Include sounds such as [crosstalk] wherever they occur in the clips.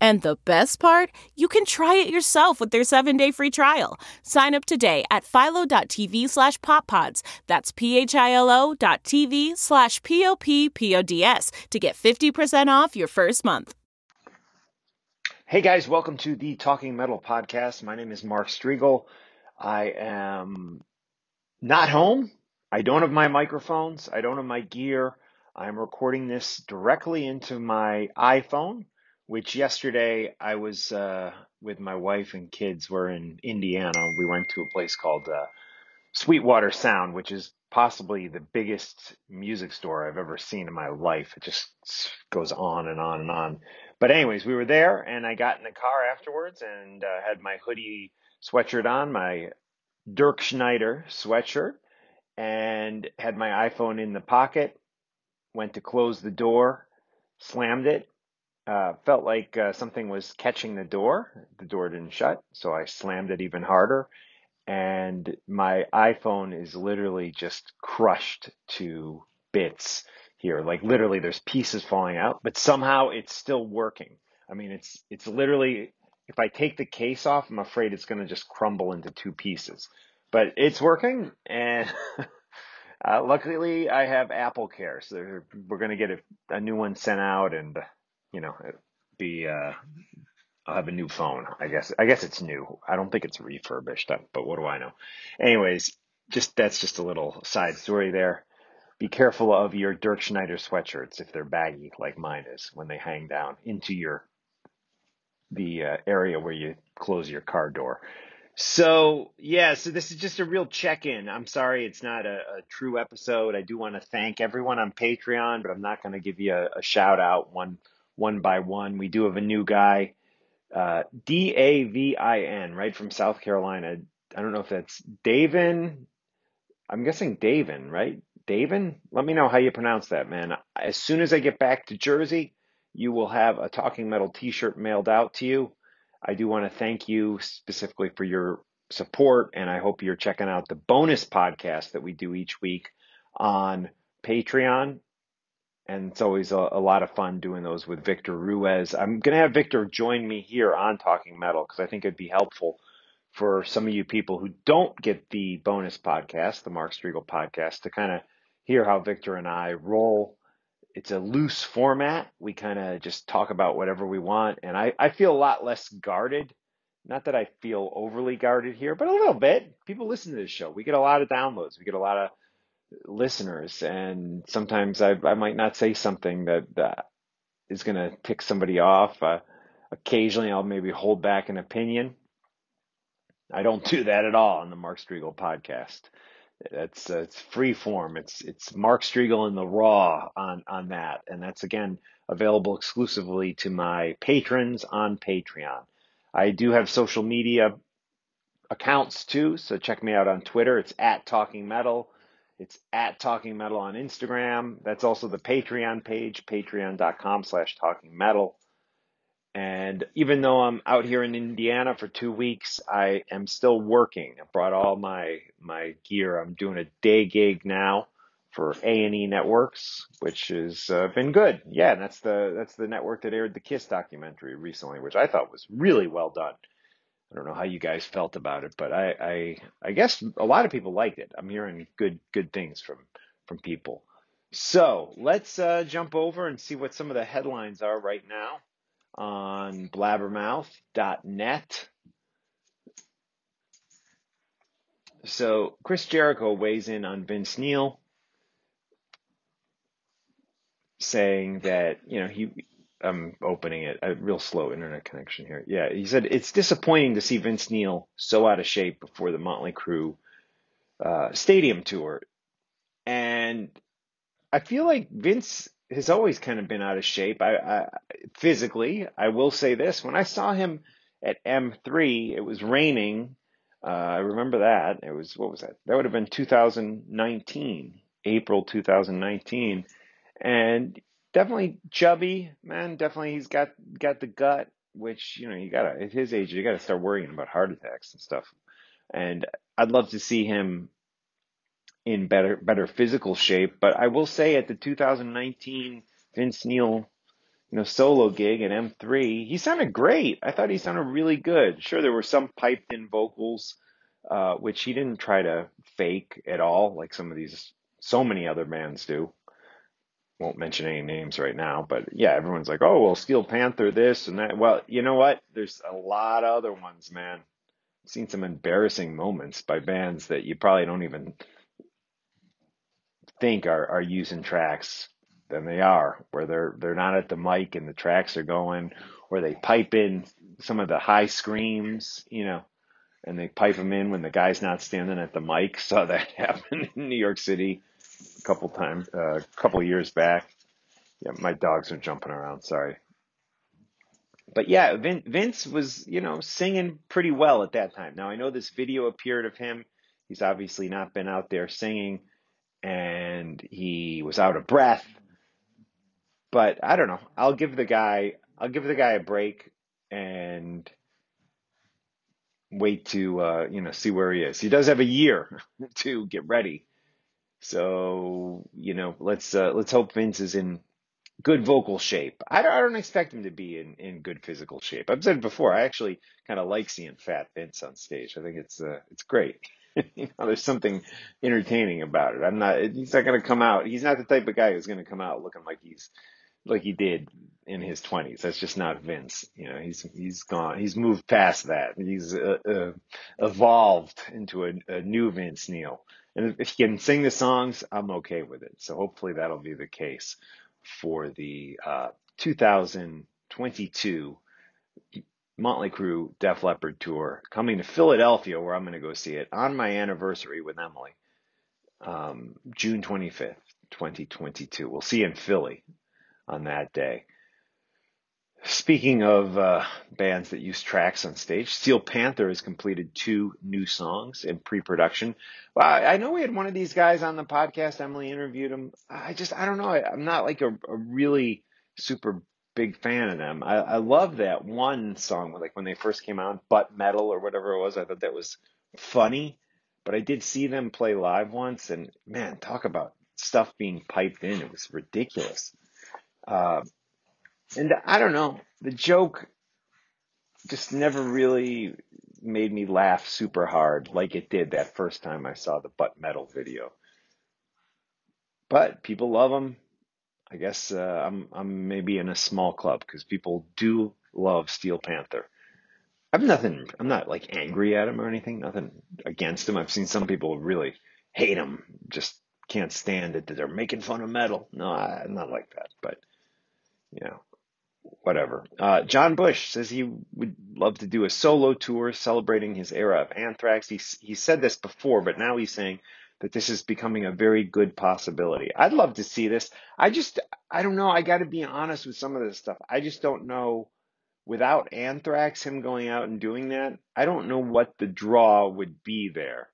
And the best part, you can try it yourself with their 7-day free trial. Sign up today at philo.tv slash poppods. That's p-h-i-l-o dot tv slash p-o-p-p-o-d-s to get 50% off your first month. Hey guys, welcome to the Talking Metal podcast. My name is Mark Strigl. I am not home. I don't have my microphones. I don't have my gear. I'm recording this directly into my iPhone which yesterday I was uh, with my wife and kids. We're in Indiana. We went to a place called uh, Sweetwater Sound, which is possibly the biggest music store I've ever seen in my life. It just goes on and on and on. But anyways, we were there, and I got in the car afterwards and uh, had my hoodie sweatshirt on, my Dirkschneider sweatshirt, and had my iPhone in the pocket. Went to close the door, slammed it, uh, felt like uh, something was catching the door. The door didn't shut, so I slammed it even harder. And my iPhone is literally just crushed to bits here. Like literally, there's pieces falling out, but somehow it's still working. I mean, it's it's literally. If I take the case off, I'm afraid it's going to just crumble into two pieces. But it's working, and [laughs] uh, luckily I have AppleCare, so we're going to get a, a new one sent out, and you know, be uh, I'll have a new phone. I guess I guess it's new. I don't think it's refurbished, but what do I know? Anyways, just that's just a little side story there. Be careful of your Dirkschneider sweatshirts if they're baggy like mine is when they hang down into your the uh, area where you close your car door. So yeah, so this is just a real check-in. I'm sorry it's not a, a true episode. I do want to thank everyone on Patreon, but I'm not going to give you a, a shout out one one by one. We do have a new guy, uh, D A V I N, right from South Carolina. I don't know if that's Davin. I'm guessing Davin, right? Davin? Let me know how you pronounce that, man. As soon as I get back to Jersey, you will have a Talking Metal t shirt mailed out to you. I do want to thank you specifically for your support, and I hope you're checking out the bonus podcast that we do each week on Patreon and it's always a, a, lot of fun doing those with Victor Ruiz. I'm going to have Victor join me here on Talking Metal because I think it'd be helpful for some of you people who don't get the bonus podcast, the Mark Strigl podcast, to kind of hear how Victor and I roll. It's a loose format. We kind of just talk about whatever we want. And I, I feel a lot less guarded. Not that I feel overly guarded here, but a little bit. People listen to this show. We get a lot of downloads. We get a lot of listeners, and sometimes I I might not say something that that is going to tick somebody off. Uh, occasionally, I'll maybe hold back an opinion. I don't do that at all on the Mark Strigl podcast. It's uh, it's free form. It's it's Mark Strigl in the raw on on that, and that's again available exclusively to my patrons on Patreon. I do have social media accounts too, so check me out on Twitter. It's at Talking Metal. It's at Talking Metal on Instagram. That's also the Patreon page, patreon.com slash talking metal. And even though I'm out here in Indiana for two weeks, I am still working. I brought all my my gear. I'm doing a day gig now for A and E Networks, which has uh, been good. Yeah, that's the that's the network that aired the Kiss documentary recently, which I thought was really well done. I don't know how you guys felt about it, but I I, I guess a lot of people liked it. I'm hearing good good things from from people. So let's uh, jump over and see what some of the headlines are right now on blabbermouth.net. So Chris Jericho weighs in on Vince Neil, saying that you know he. I'm opening it. A real slow internet connection here. Yeah, he said it's disappointing to see Vince Neil so out of shape before the Motley Crue uh, stadium tour, and I feel like Vince has always kind of been out of shape. I, I physically, I will say this: when I saw him at M3, it was raining. Uh, I remember that. It was what was that? That would have been 2019, April 2019, and definitely chubby man. Definitely, he's got got the gut, which you know you gotta at his age you gotta start worrying about heart attacks and stuff. And I'd love to see him in better better physical shape. But I will say at the 2019 Vince Neil, you know, solo gig at M3, he sounded great. I thought he sounded really good. Sure, there were some piped in vocals, uh, which he didn't try to fake at all, like some of these, so many other bands do. Won't mention any names right now, but yeah, everyone's like, oh, well, Steel Panther, this and that. Well, you know what? There's a lot of other ones, man. I've seen some embarrassing moments by bands that you probably don't even think are, are using tracks than they are, where they're they're not at the mic and the tracks are going, or they pipe in some of the high screams, you know, and they pipe them in when the guy's not standing at the mic. [laughs] Saw that [laughs] happen in New York City couple times, uh, a couple years back. Yeah, my dogs are jumping around. Sorry. But yeah, Vince was, you know, singing pretty well at that time. Now I know this video appeared of him. He's obviously not been out there singing and he was out of breath. But I don't know. I'll give the guy I'll give the guy a break and wait to uh, you know see where he is. He does have a year [laughs] to get ready. So, you know, let's uh, let's hope Vince is in good vocal shape. I don't, I don't expect him to be in, in good physical shape. I've said before, I actually kind of like seeing fat Vince on stage. I think it's uh, it's great. [laughs] you know, there's something entertaining about it. I'm not. He's not going to come out. He's not the type of guy who's going to come out looking like he's like he did in his 20s. That's just not Vince. You know, he's he's gone. He's moved past that. He's uh, uh, evolved into a, a new Vince Neil. And if he can sing the songs, I'm okay with it. So hopefully that'll be the case for the uh, 2022 Motley Crue Def Leppard tour coming to Philadelphia, where I'm going to go see it on my anniversary with Emily, um, June 25th, 2022. We'll see you in Philly on that day. Speaking of uh, bands that use tracks on stage, Steel Panther has completed two new songs in pre-production. Well, I know we had one of these guys on the podcast. Emily interviewed him. I just, I don't know. I'm not like a, a really super big fan of them. I, I love that one song, like when they first came out, Butt Metal or whatever it was. I thought that was funny, but I did see them play live once, and man, talk about stuff being piped in. It was ridiculous. Uh, and I don't know, the joke just never really made me laugh super hard like it did that first time I saw the Butt Metal video. But people love them. I guess uh, I'm I'm maybe in a small club because people do love Steel Panther. I'm nothing. I'm not like angry at him or anything. Nothing against him. I've seen some people really hate him. Just can't stand it that they're making fun of metal. No, I, am not like that. But you know, whatever. Uh, John Bush says he would love to do a solo tour celebrating his era of Anthrax. He he said this before, but now he's saying that this is becoming a very good possibility. I'd love to see this. I just, I don't know. I got to be honest with some of this stuff. I just don't know. Without Anthrax, him going out and doing that, I don't know what the draw would be there.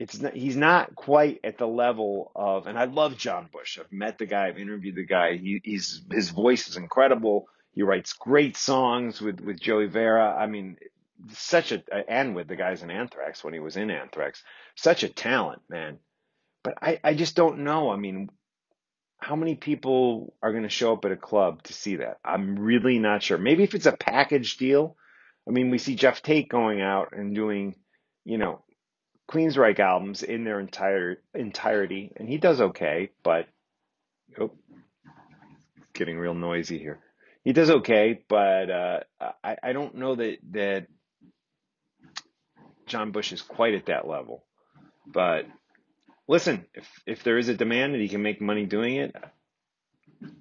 It's not, he's not quite at the level of, and I love John Bush. I've met the guy, I've interviewed the guy. He, he's his voice is incredible. He writes great songs with with Joey Vera. I mean, such a and with the guys in Anthrax when he was in Anthrax, such a talent, man. But I, I just don't know. I mean, how many people are going to show up at a club to see that? I'm really not sure. Maybe if it's a package deal. I mean, we see Geoff Tate going out and doing, you know, Queensryche albums in their entire entirety, and he does okay, but oh, getting real noisy here. He does okay, but uh, I I don't know that that John Bush is quite at that level. But listen, if if there is a demand and he can make money doing it,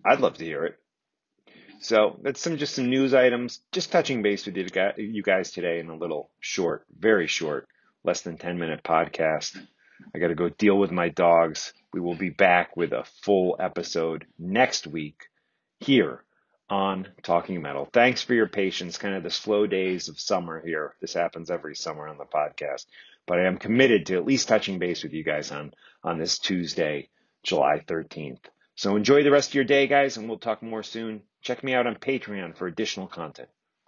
I'd love to hear it. So that's some just some news items. Just touching base with you guys today in a little short, very short, less than ten minute podcast. I got to go deal with my dogs. We will be back with a full episode next week here on Talking Metal. Thanks for your patience, kind of the slow days of summer here. This happens every summer on the podcast but I am committed to at least touching base with you guys on, on this Tuesday, July 13th. So enjoy the rest of your day, guys, and we'll talk more soon. Check me out on Patreon for additional content.